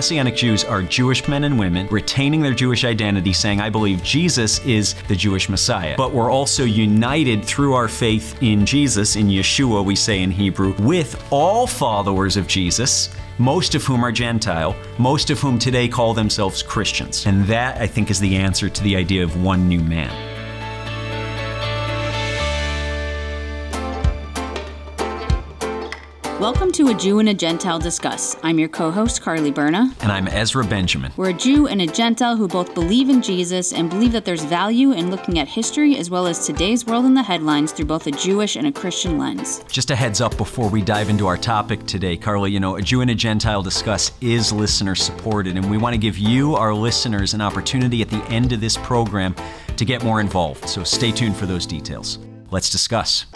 Messianic Jews are Jewish men and women retaining their Jewish identity, saying, I believe Jesus is the Jewish Messiah. But we're also united through our faith in Jesus, in Yeshua, we say in Hebrew, with all followers of Jesus most of whom are Gentile, most of whom today call themselves Christians. And that, I think, is the answer to the idea of one new man. Welcome to A Jew and a Gentile Discuss. I'm your co host, Carly Berna. And I'm Ezra Benjamin. We're a Jew and a Gentile who both believe in Jesus and believe that there's value in looking at history as well as today's world in the headlines through both a Jewish and a Christian lens. Just a heads up before we dive into our topic today, Carly, you know, A Jew and a Gentile Discuss is listener supported, and we want to give you, our listeners, an opportunity at the end of this program to get more involved. So stay tuned for those details. Let's discuss.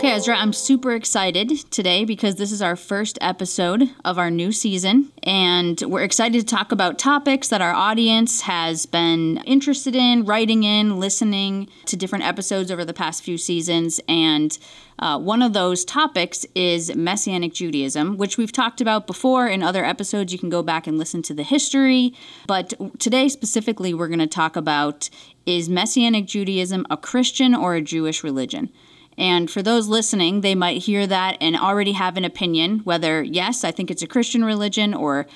Okay, Ezra, I'm super excited today because this is our first episode of our new season, and we're excited to talk about topics that our audience has been interested in, writing in, listening to different episodes over the past few seasons. And uh, one of those topics is Messianic Judaism, which we've talked about before in other episodes. You can go back and listen to the history. But today, specifically, we're going to talk about is Messianic Judaism a Christian or a Jewish religion? And for those listening, they might hear that and already have an opinion whether, yes, I think it's a Christian religion, or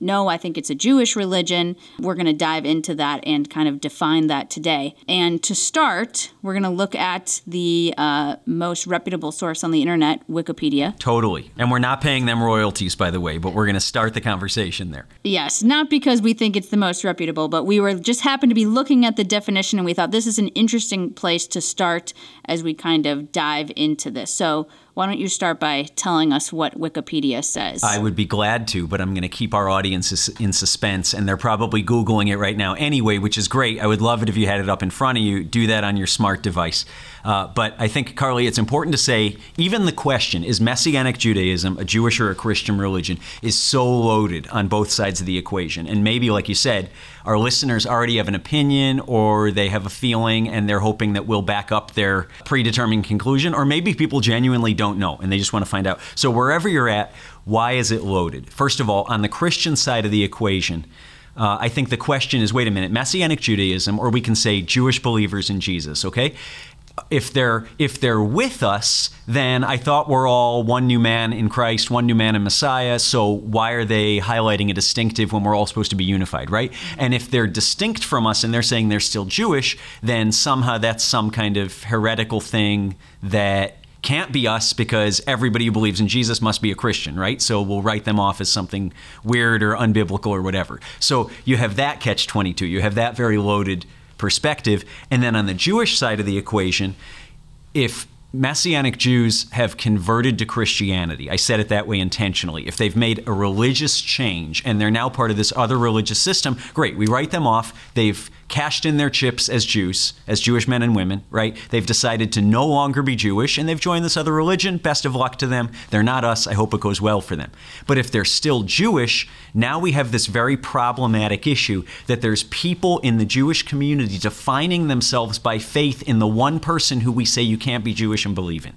no, I think it's a Jewish religion. We're going to dive into that and kind of define that today. And to start, we're going to look at the uh, most reputable source on the internet, Wikipedia. Totally. And we're not paying them royalties, by the way, but we're going to start the conversation there. Yes, not because we think it's the most reputable, but we were just happened to be looking at the definition and we thought this is an interesting place to start as we kind of dive into this. So why don't you start by telling us what Wikipedia says? I would be glad to, but I'm going to keep our audience in suspense, and they're probably Googling it right now anyway, which is great. I would love it if you had it up in front of you. Do that on your smart device. Uh, but I think, Carly, it's important to say even the question, is Messianic Judaism a Jewish or a Christian religion, is so loaded on both sides of the equation. And maybe, like you said, our listeners already have an opinion or they have a feeling and they're hoping that we'll back up their predetermined conclusion, or maybe people genuinely don't know and they just want to find out. So, wherever you're at, why is it loaded? First of all, on the Christian side of the equation, uh, I think the question is wait a minute, Messianic Judaism, or we can say Jewish believers in Jesus, okay? If they're if they're with us, then I thought we're all one new man in Christ, one new man in Messiah. So why are they highlighting a distinctive when we're all supposed to be unified, right? And if they're distinct from us and they're saying they're still Jewish, then somehow that's some kind of heretical thing that can't be us because everybody who believes in Jesus must be a Christian, right? So we'll write them off as something weird or unbiblical or whatever. So you have that catch 22. You have that very loaded perspective. And then on the Jewish side of the equation, if Messianic Jews have converted to Christianity. I said it that way intentionally. If they've made a religious change and they're now part of this other religious system, great. We write them off. They've cashed in their chips as Jews, as Jewish men and women, right? They've decided to no longer be Jewish and they've joined this other religion. Best of luck to them. They're not us. I hope it goes well for them. But if they're still Jewish, now we have this very problematic issue that there's people in the Jewish community defining themselves by faith in the one person who we say you can't be Jewish and believe in.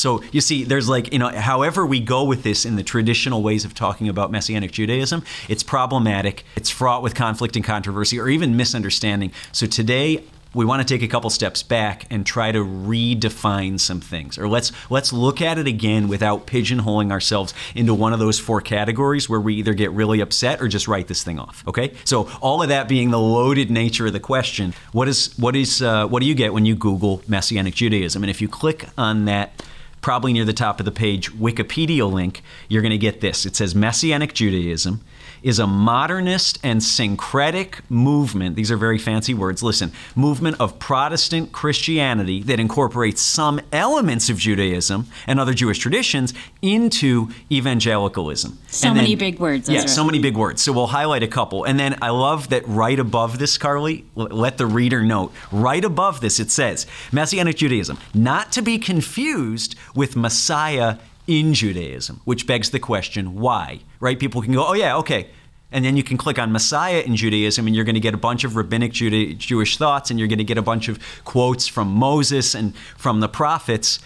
So you see, there's like, you know, however we go with this in the traditional ways of talking about Messianic Judaism, it's problematic, it's fraught with conflict and controversy, or even misunderstanding. So today, we want to take a couple steps back and try to redefine some things or let's let's look at it again without pigeonholing ourselves into one of those four categories where we either get really upset or just write this thing off okay so all of that being the loaded nature of the question what is what is uh, what do you get when you google messianic judaism and if you click on that probably near the top of the page Wikipedia link, you're going to get this. It says Messianic Judaism is a modernist and syncretic movement. These are very fancy words. Listen, movement of Protestant Christianity that incorporates some elements of Judaism and other Jewish traditions into evangelicalism. So and many then, big words. Yeah, so many big words. So we'll highlight a couple. And then I love that right above this, Carly, let the reader note, right above this it says Messianic Judaism, not to be confused with Messiah in Judaism, which begs the question, why? Right? People can go, oh, yeah, okay. And then you can click on Messiah in Judaism, and you're going to get a bunch of rabbinic Juda- Jewish thoughts, and you're going to get a bunch of quotes from Moses and from the prophets.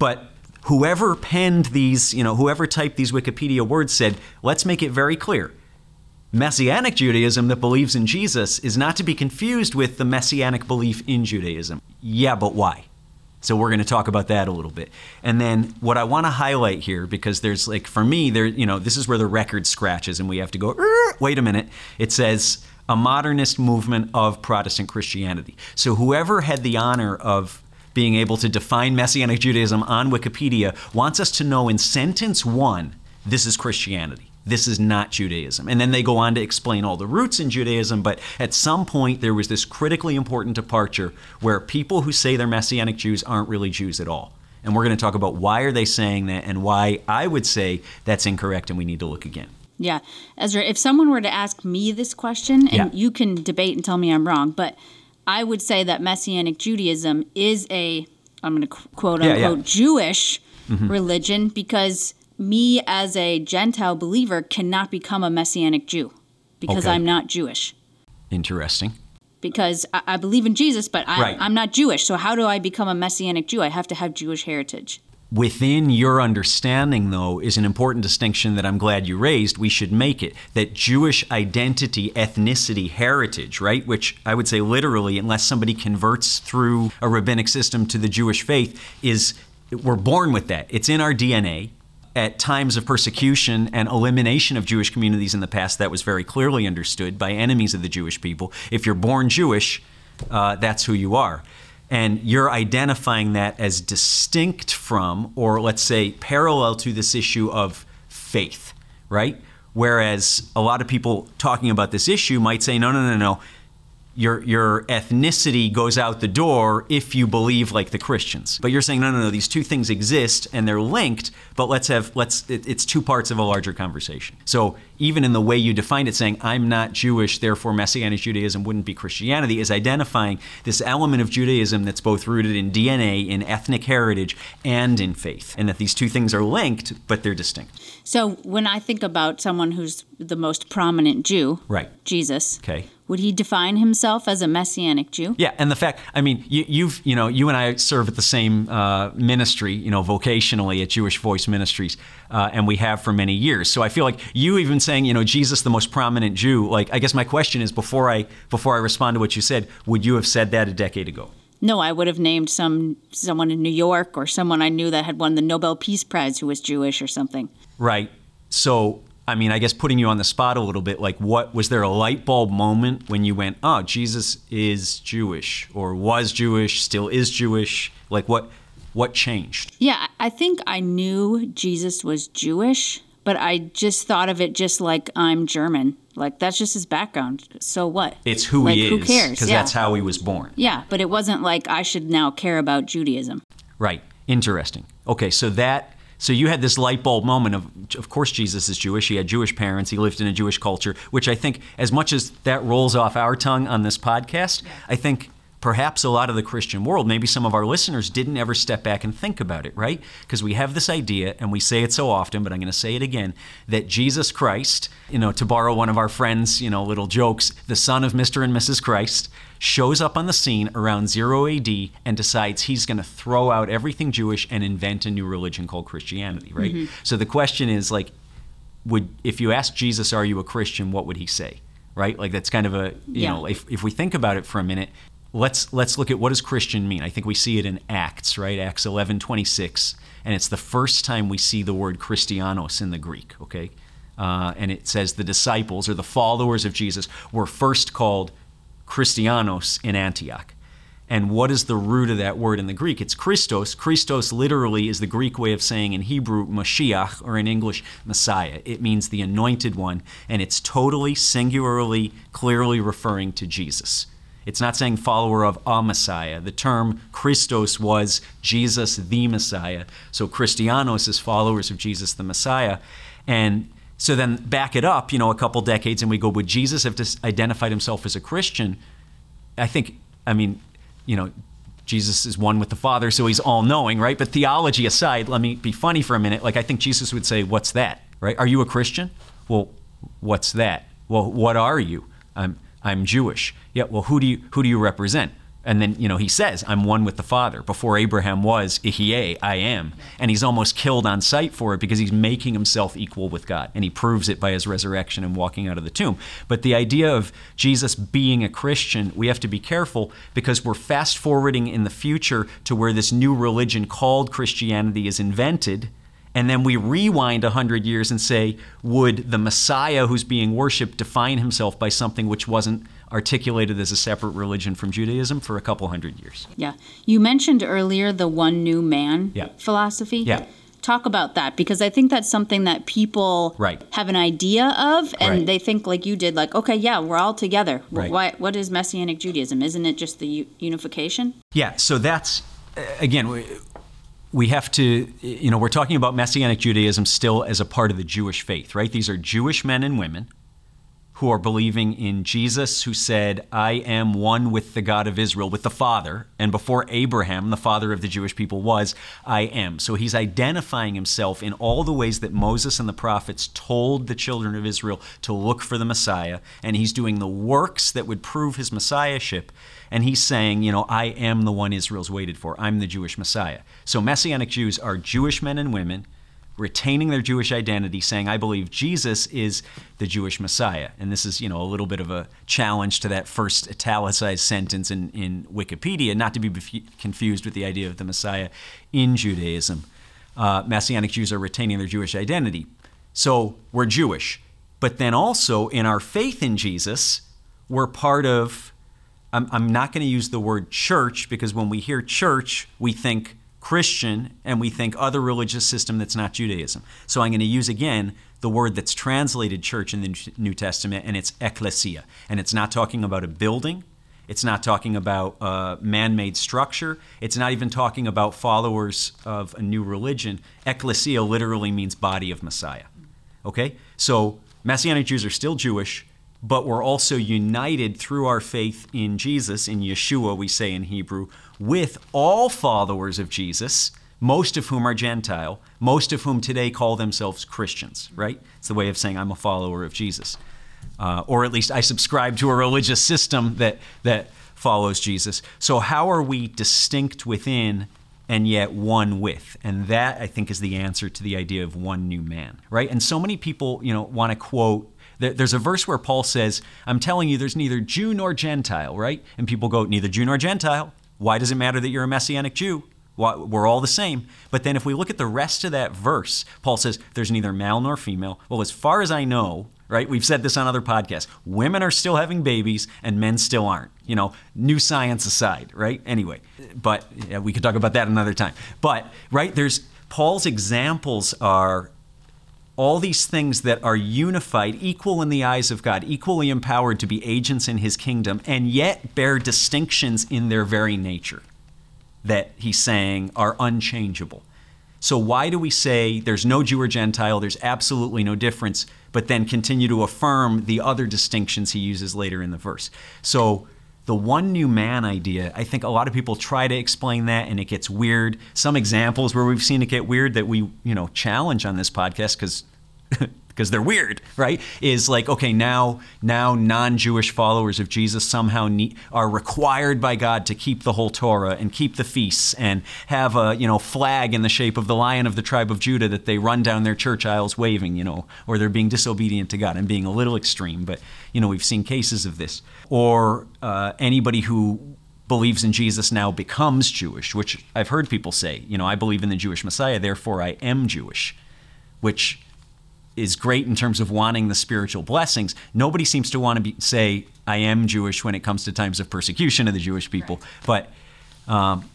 But whoever penned these, you know, whoever typed these Wikipedia words said, let's make it very clear. Messianic Judaism that believes in Jesus is not to be confused with the messianic belief in Judaism. Yeah, but why? So we're going to talk about that a little bit. And then what I want to highlight here because there's like for me there you know this is where the record scratches and we have to go wait a minute. It says a modernist movement of Protestant Christianity. So whoever had the honor of being able to define Messianic Judaism on Wikipedia wants us to know in sentence 1 this is Christianity this is not Judaism. And then they go on to explain all the roots in Judaism, but at some point there was this critically important departure where people who say they're Messianic Jews aren't really Jews at all. And we're going to talk about why are they saying that and why I would say that's incorrect and we need to look again. Yeah. Ezra, if someone were to ask me this question, and Yeah. you can debate and tell me I'm wrong, but I would say that Messianic Judaism is a, I'm going to quote Yeah, yeah. unquote, Jewish mm-hmm. religion because me as a Gentile believer cannot become a Messianic Jew because Okay. I'm not Jewish. Interesting. Because I, I believe in Jesus, but I, Right. I'm not Jewish. So how do I become a Messianic Jew? I have to have Jewish heritage. Within your understanding, though, is an important distinction that I'm glad you raised. We should make it that Jewish identity, ethnicity, heritage, right? Which I would say literally, unless somebody converts through a rabbinic system to the Jewish faith, is we're born with that. It's in our DNA. At times of persecution and elimination of Jewish communities in the past, that was very clearly understood by enemies of the Jewish people. If you're born Jewish, uh, that's who you are and you're identifying that as distinct from, or let's say parallel to this issue of faith, right? Whereas a lot of people talking about this issue might say, no, no, no, no. Your, your ethnicity goes out the door if you believe like the Christians. But you're saying, no, no, no, these two things exist and they're linked, but let's have, let's, it, it's two parts of a larger conversation. So even in the way you defined it, saying, I'm not Jewish, therefore Messianic Judaism wouldn't be Christianity, is identifying this element of Judaism that's both rooted in DNA, in ethnic heritage, and in faith. And that these two things are linked, but they're distinct. So when I think about someone who's the most prominent Jew, Right. Jesus, Okay. would he define himself as a messianic Jew? Yeah, and the fact, I mean, you, you've, you know, you and I serve at the same uh, ministry, you know, vocationally at Jewish Voice Ministries, uh, and we have for many years. So I feel like you even saying, you know, Jesus, the most prominent Jew. Like, I guess my question is, before I before I respond to what you said, would you have said that a decade ago? No, I would have named some someone in New York or someone I knew that had won the Nobel Peace Prize who was Jewish or something. Right. So, I mean, I guess putting you on the spot a little bit, like, what was there a light bulb moment when you went, oh, Jesus is Jewish, or was Jewish, still is Jewish? Like, what what changed? Yeah, I I think I knew Jesus was Jewish, but I just thought of it just like I'm German. Like that's just his background. So what? It's who like, he Who is, cares? because yeah. that's how he was born. Yeah, but it wasn't like I should now care about Judaism. Right. Interesting. Okay, so that so you had this light bulb moment of of course Jesus is Jewish. He had Jewish parents. He lived in a Jewish culture, which I think as much as that rolls off our tongue on this podcast, I think perhaps a lot of the Christian world, maybe some of our listeners didn't ever step back and think about it, right? Because we have this idea and we say it so often, but I'm going to say it again that Jesus Christ, you know, to borrow one of our friends, you know, little jokes, the son of Mr. and Mrs. Christ, shows up on the scene around 0 AD and decides he's going to throw out everything Jewish and invent a new religion called Christianity, right? Mm-hmm. So the question is like would if you ask Jesus are you a Christian, what would he say? Right? Like that's kind of a you Yeah. know, if if we think about it for a minute, let's let's look at what does Christian mean. I think we see it in Acts, right? Acts 11:26, and it's the first time we see the word Christianos in the Greek, okay? Uh, and it says the disciples or the followers of Jesus were first called Christianos in Antioch. And what is the root of that word in the Greek? It's Christos. Christos literally is the Greek way of saying in Hebrew Mashiach, or in English Messiah. It means the anointed one, and it's totally, singularly, clearly referring to Jesus. It's not saying follower of a Messiah. The term Christos was Jesus the Messiah. So Christianos is followers of Jesus the Messiah. And so then back it up, you know, a couple decades, and we go, would Jesus have identified himself as a Christian? I think, I mean, you know, Jesus is one with the Father, so he's all knowing, right? But theology aside, let me be funny for a minute. Like, I think Jesus would say, What's that, right? Are you a Christian? Well, what's that? Well, what are you? I'm, I'm Jewish. Yeah, well, who do you, who do you represent? And then, you know, he says, I'm one with the Father. Before Abraham was, Ihie, I am. And he's almost killed on sight for it because he's making himself equal with God. And he proves it by his resurrection and walking out of the tomb. But the idea of Jesus being a Christian, we have to be careful because we're fast forwarding in the future to where this new religion called Christianity is invented. And then we rewind 100 years and say, would the Messiah who's being worshiped define himself by something which wasn't articulated as a separate religion from Judaism for a couple hundred years. Yeah. You mentioned earlier the one new man yeah. philosophy. Yeah. Talk about that because I think that's something that people right. have an idea of and right. they think like you did like okay yeah we're all together. Right. What what is messianic Judaism? Isn't it just the unification? Yeah, so that's uh, again we, have to you know we're talking about messianic Judaism still as a part of the Jewish faith, right? These are Jewish men and women who are believing in Jesus, who said, I am one with the God of Israel, with the Father. And before Abraham, the father of the Jewish people, was, I am. So he's identifying himself in all the ways that Moses and the prophets told the children of Israel to look for the Messiah. And he's doing the works that would prove his Messiahship. And he's saying, you know, I am the one Israel's waited for. I'm the Jewish Messiah. So Messianic Jews are Jewish men and women retaining their Jewish identity, saying, I believe Jesus is the Jewish Messiah. And this is, you know, a little bit of a challenge to that first italicized sentence in, in Wikipedia, not to be confused with the idea of the Messiah in Judaism. Uh, Messianic Jews are retaining their Jewish identity. So we're Jewish. But then also in our faith in Jesus, we're part of, I'm, I'm not going to use the word church because when we hear church, we think Christian and we think other religious system that's not Judaism. So I'm going to use again the word that's translated church in the New Testament, and it's ecclesia. And it's not talking about a building. It's not talking about a man made structure. It's not even talking about followers of a new religion. Ecclesia literally means body of Messiah. Okay? So Messianic Jews are still Jewish, but we're also united through our faith in Jesus, in Yeshua, we say in Hebrew, with all followers of Jesus, most of whom are Gentile, most of whom today call themselves Christians, right? It's the way of saying I'm a follower of Jesus. Uh, or at least I subscribe to a religious system that, that follows Jesus. So, how are we distinct within and yet one with? And that, I think, is the answer to the idea of one new man, right? And so many people, you know, want to quote there's a verse where Paul says, I'm telling you, there's neither Jew nor Gentile, right? And people go, neither Jew nor Gentile. Why does it matter that you're a Messianic Jew? We're all the same. But then if we look at the rest of that verse, Paul says there's neither male nor female. Well, as far as I know, right, we've said this on other podcasts, women are still having babies and men still aren't. You know, new science aside, right? Anyway, but yeah, we could talk about that another time. But, right, there's Paul's examples are all these things that are unified, equal in the eyes of God, equally empowered to be agents in his kingdom, and yet bear distinctions in their very nature that he's saying are unchangeable. So, why do we say there's no Jew or Gentile, there's absolutely no difference, but then continue to affirm the other distinctions he uses later in the verse? So, the one new man idea, I think a lot of people try to explain that and it gets weird. Some examples where we've seen it get weird that we, you know, challenge on this podcast because because they're weird, right? Is like okay, now now non-Jewish followers of Jesus somehow are required by God to keep the whole Torah and keep the feasts and have a you know flag in the shape of the lion of the tribe of Judah that they run down their church aisles waving, you know, or they're being disobedient to God. I'm being a little extreme, but you know we've seen cases of this. Or uh, anybody who believes in Jesus now becomes Jewish, which I've heard people say, you know, I believe in the Jewish Messiah, therefore I am Jewish, which is great in terms of wanting the spiritual blessings. Nobody seems to want to be, say, I am Jewish when it comes to times of persecution of the Jewish people. Right. But um,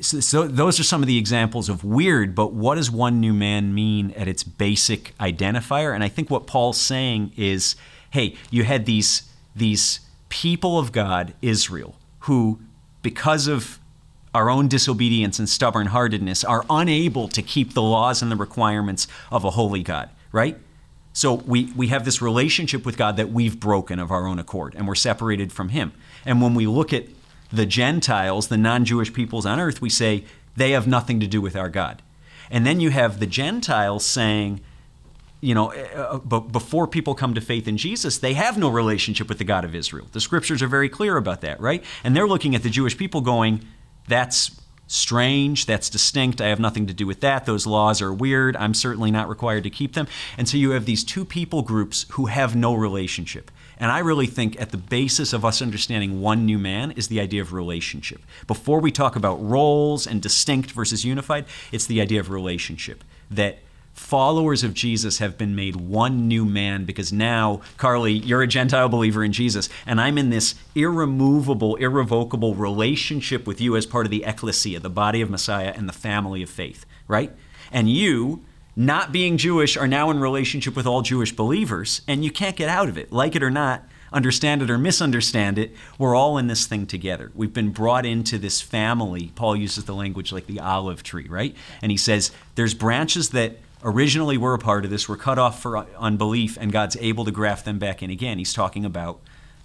so, so, those are some of the examples of weird, but what does one new man mean at its basic identifier? And I think what Paul's saying is hey, you had these, these people of God, Israel, who, because of our own disobedience and stubborn heartedness, are unable to keep the laws and the requirements of a holy God right? So we, we have this relationship with God that we've broken of our own accord, and we're separated from Him. And when we look at the Gentiles, the non Jewish peoples on earth, we say they have nothing to do with our God. And then you have the Gentiles saying, you know, uh, uh before people come to faith in Jesus, they have no relationship with the God of Israel. The scriptures are very clear about that, right? And they're looking at the Jewish people going, that's strange, that's distinct, I have nothing to do with that. Those laws are weird, I'm certainly not required to keep them. And so you have these two people groups who have no relationship. And I really think at the basis of us understanding one new man is the idea of relationship. Before we talk about roles and distinct versus unified, it's the idea of relationship. That followers of Jesus have been made one new man because now, Carly, you're a Gentile believer in Jesus, and I'm in this irremovable, irrevocable relationship with you as part of the ecclesia, the body of Messiah, and the family of faith, right? And you, not being Jewish, are now in relationship with all Jewish believers, and you can't get out of it, like it or not. Understand it or misunderstand it, we're all in this thing together. We've been brought into this family. Paul uses the language like the olive tree, right? And he says there's branches that originally were a part of this were cut off for unbelief, and God's able to graft them back in again. He's talking about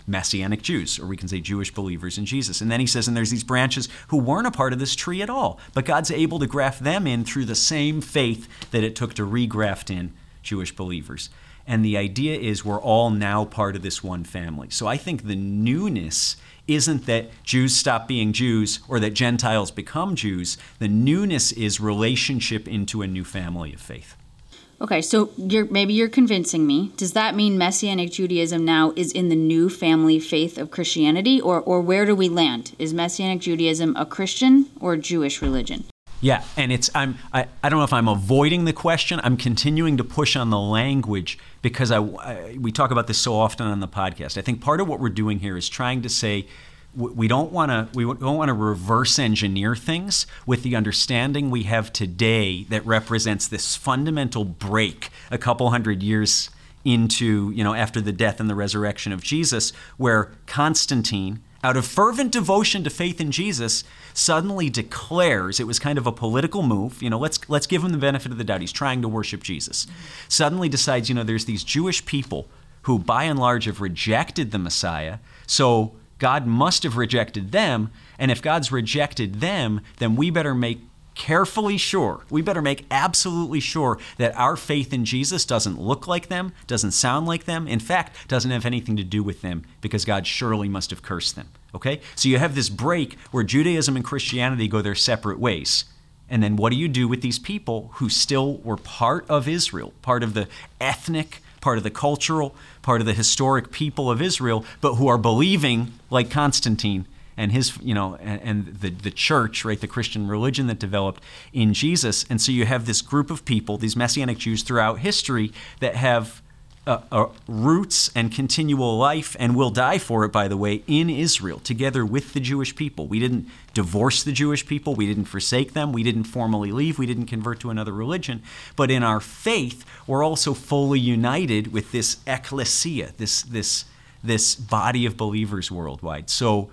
Messianic Jews, or we can say Jewish believers in Jesus. And then he says, and there's these branches who weren't a part of this tree at all, but God's able to graft them in through the same faith that it took to regraft in Jewish believers. And the idea is we're all now part of this one family. So I think the newness isn't that Jews stop being Jews or that Gentiles become Jews. The newness is relationship into a new family of faith. Okay, so you're maybe you're convincing me. Does that mean Messianic Judaism now is in the new family faith of Christianity, or or where do we land? Is Messianic Judaism a Christian or Jewish religion? Yeah, and it's I'm I, I don't know if I'm avoiding the question. I'm continuing to push on the language because I, I we talk about this so often on the podcast. I think part of what we're doing here is trying to say we don't want to we don't want to reverse engineer things with the understanding we have today that represents this fundamental break a couple hundred years into you know after the death and the resurrection of Jesus where Constantine out of fervent devotion to faith in Jesus, suddenly declares it was kind of a political move. You know, let's let's give him the benefit of the doubt. He's trying to worship Jesus. Suddenly decides, you know, there's these Jewish people who by and large have rejected the Messiah. So God must have rejected them, and if God's rejected them, then we better make carefully sure, we better make absolutely sure that our faith in Jesus doesn't look like them, doesn't sound like them, in fact, doesn't have anything to do with them because God surely must have cursed them. Okay? So you have this break where Judaism and Christianity go their separate ways. And then what do you do with these people who still were part of Israel, part of the ethnic, part of the cultural, part of the historic people of Israel, but who are believing like Constantine and his you know and, and, the the church right the christian religion that developed in jesus. And so you have this group of people these messianic jews throughout history that have uh, uh, roots and continual life and will die for it by the way in israel together with the jewish people. We didn't divorce the jewish people. We didn't forsake them. We didn't formally leave. We didn't convert to another religion. But in our faith we're also fully united with this ecclesia this this this body of believers worldwide. So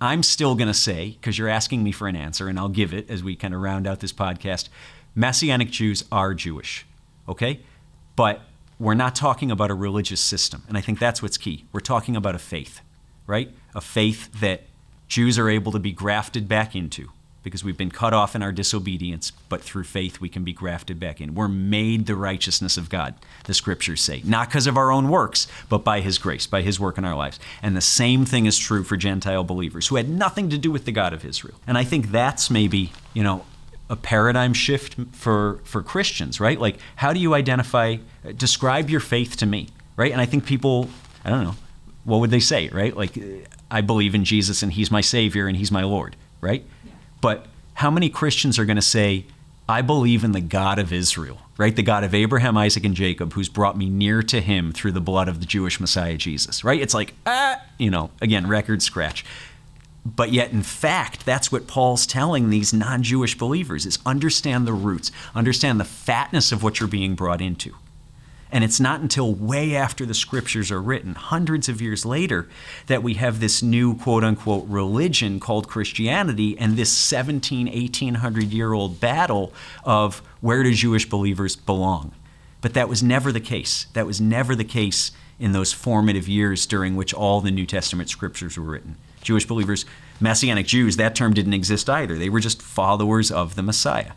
I'm still going to say, because you're asking me for an answer, and I'll give it as we kind of round out this podcast Messianic Jews are Jewish, okay? But we're not talking about a religious system. And I think that's what's key. We're talking about a faith, right? A faith that Jews are able to be grafted back into because we've been cut off in our disobedience, but through faith we can be grafted back in. We're made the righteousness of God, the scriptures say, not because of our own works, but by His grace, by His work in our lives. And the same thing is true for Gentile believers who had nothing to do with the God of Israel. And I think that's maybe, you know, a paradigm shift for, for Christians, right? Like, how do you identify, describe your faith to me, right? And I think people, I don't know, what would they say, right? Like, I believe in Jesus and He's my Savior and He's my Lord, right? But how many Christians are going to say, I believe in the God of Israel, right? The God of Abraham, Isaac, and Jacob, who's brought me near to him through the blood of the Jewish Messiah Jesus, right? It's like, ah, you know, again, record scratch. But yet, in fact, that's what Paul's telling these non Jewish believers is understand the roots, understand the fatness of what you're being brought into. And it's not until way after the scriptures are written, hundreds of years later, that we have this new quote unquote religion called Christianity and this 17, 1800 year old battle of where do Jewish believers belong. But that was never the case. That was never the case in those formative years during which all the New Testament scriptures were written. Jewish believers, Messianic Jews, that term didn't exist either. They were just followers of the Messiah.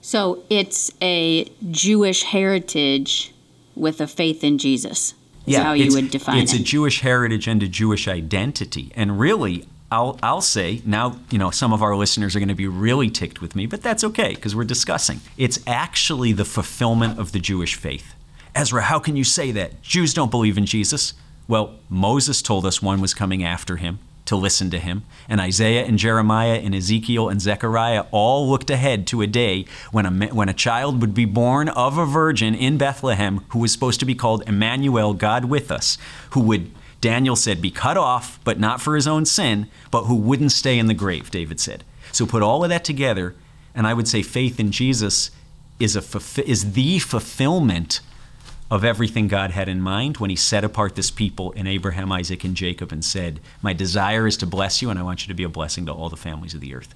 So it's a Jewish heritage with a faith in Jesus. Is yeah, how you it's, would define it's it. a Jewish heritage and a Jewish identity. And really, I'll, I'll say now, you know, some of our listeners are going to be really ticked with me, but that's okay because we're discussing. It's actually the fulfillment of the Jewish faith. Ezra, how can you say that? Jews don't believe in Jesus. Well, Moses told us one was coming after him to listen to him. And Isaiah and Jeremiah and Ezekiel and Zechariah all looked ahead to a day when a, when a child would be born of a virgin in Bethlehem who was supposed to be called Emmanuel, God with us, who would, Daniel said, be cut off, but not for his own sin, but who wouldn't stay in the grave, David said. So put all of that together, and I would say faith in Jesus is, a, is the fulfillment of everything God had in mind when He set apart this people in Abraham, Isaac, and Jacob and said, My desire is to bless you, and I want you to be a blessing to all the families of the earth.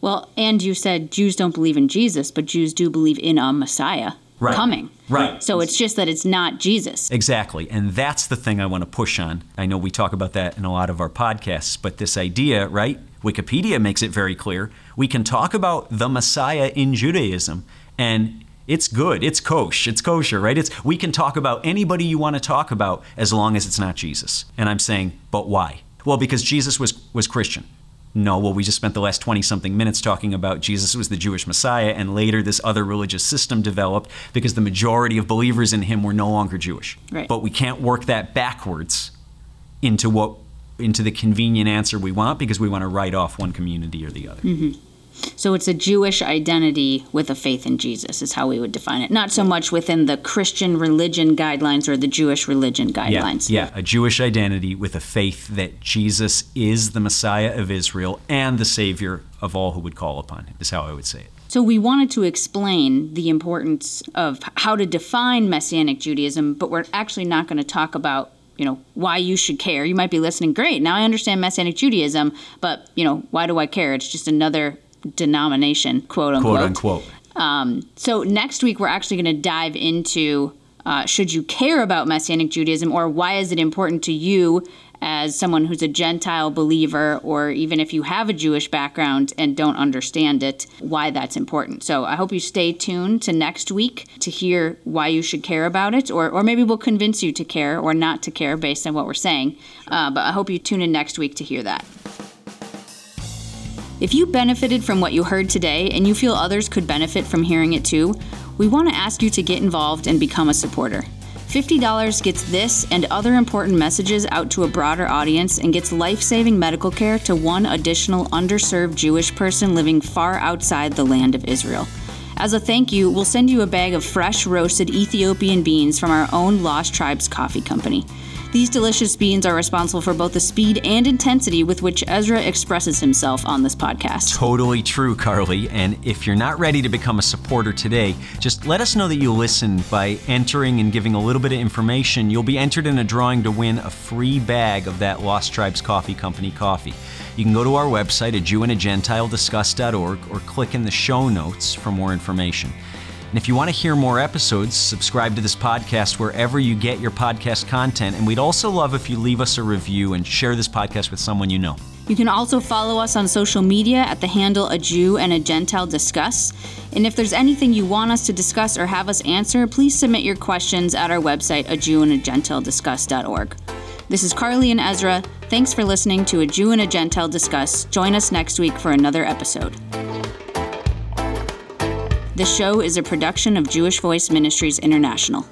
Well, and you said Jews don't believe in Jesus, but Jews do believe in a Messiah right. coming. Right. So it's just that it's not Jesus. Exactly. And that's the thing I want to push on. I know we talk about that in a lot of our podcasts, but this idea, right? Wikipedia makes it very clear. We can talk about the Messiah in Judaism and it's good. It's kosher. It's kosher, right? It's we can talk about anybody you want to talk about as long as it's not Jesus. And I'm saying, but why? Well, because Jesus was was Christian. No, well, we just spent the last 20 something minutes talking about Jesus was the Jewish Messiah, and later this other religious system developed because the majority of believers in him were no longer Jewish. Right. But we can't work that backwards into what into the convenient answer we want because we want to write off one community or the other. Mm-hmm. So it's a Jewish identity with a faith in Jesus, is how we would define it. Not so much within the Christian religion guidelines or the Jewish religion guidelines. Yeah, yeah, a Jewish identity with a faith that Jesus is the Messiah of Israel and the Savior of all who would call upon him, is how I would say it. So we wanted to explain the importance of how to define Messianic Judaism, but we're actually not going to talk about you know why you should care you might be listening great now i understand messianic judaism but you know why do i care it's just another denomination, quote unquote. Quote unquote. Um, so next week we're actually going to dive into uh, should you care about Messianic Judaism or why is it important to you as someone who's a Gentile believer, or even if you have a Jewish background and don't understand it, why that's important. So I hope you stay tuned to next week to hear why you should care about it, or, or maybe we'll convince you to care or not to care based on what we're saying. Uh, but I hope you tune in next week to hear that. If you benefited from what you heard today and you feel others could benefit from hearing it too, we want to ask you to get involved and become a supporter. $50 gets this and other important messages out to a broader audience and gets life saving medical care to one additional underserved Jewish person living far outside the land of Israel. As a thank you, we'll send you a bag of fresh roasted Ethiopian beans from our own Lost Tribes Coffee Company. These delicious beans are responsible for both the speed and intensity with which Ezra expresses himself on this podcast. Totally true, Carly. And if you're not ready to become a supporter today, just let us know that you listen by entering and giving a little bit of information. You'll be entered in a drawing to win a free bag of that Lost Tribes Coffee Company coffee. You can go to our website at JewandAGentileDiscuss.org or click in the show notes for more information. And if you want to hear more episodes, subscribe to this podcast wherever you get your podcast content. And we'd also love if you leave us a review and share this podcast with someone you know. You can also follow us on social media at the handle A Jew and a Gentile Discuss. And if there's anything you want us to discuss or have us answer, please submit your questions at our website, a Jew and a Gentile Discuss.org. This is Carly and Ezra. Thanks for listening to A Jew and a Gentile Discuss. Join us next week for another episode. This show is a production of Jewish Voice Ministries International.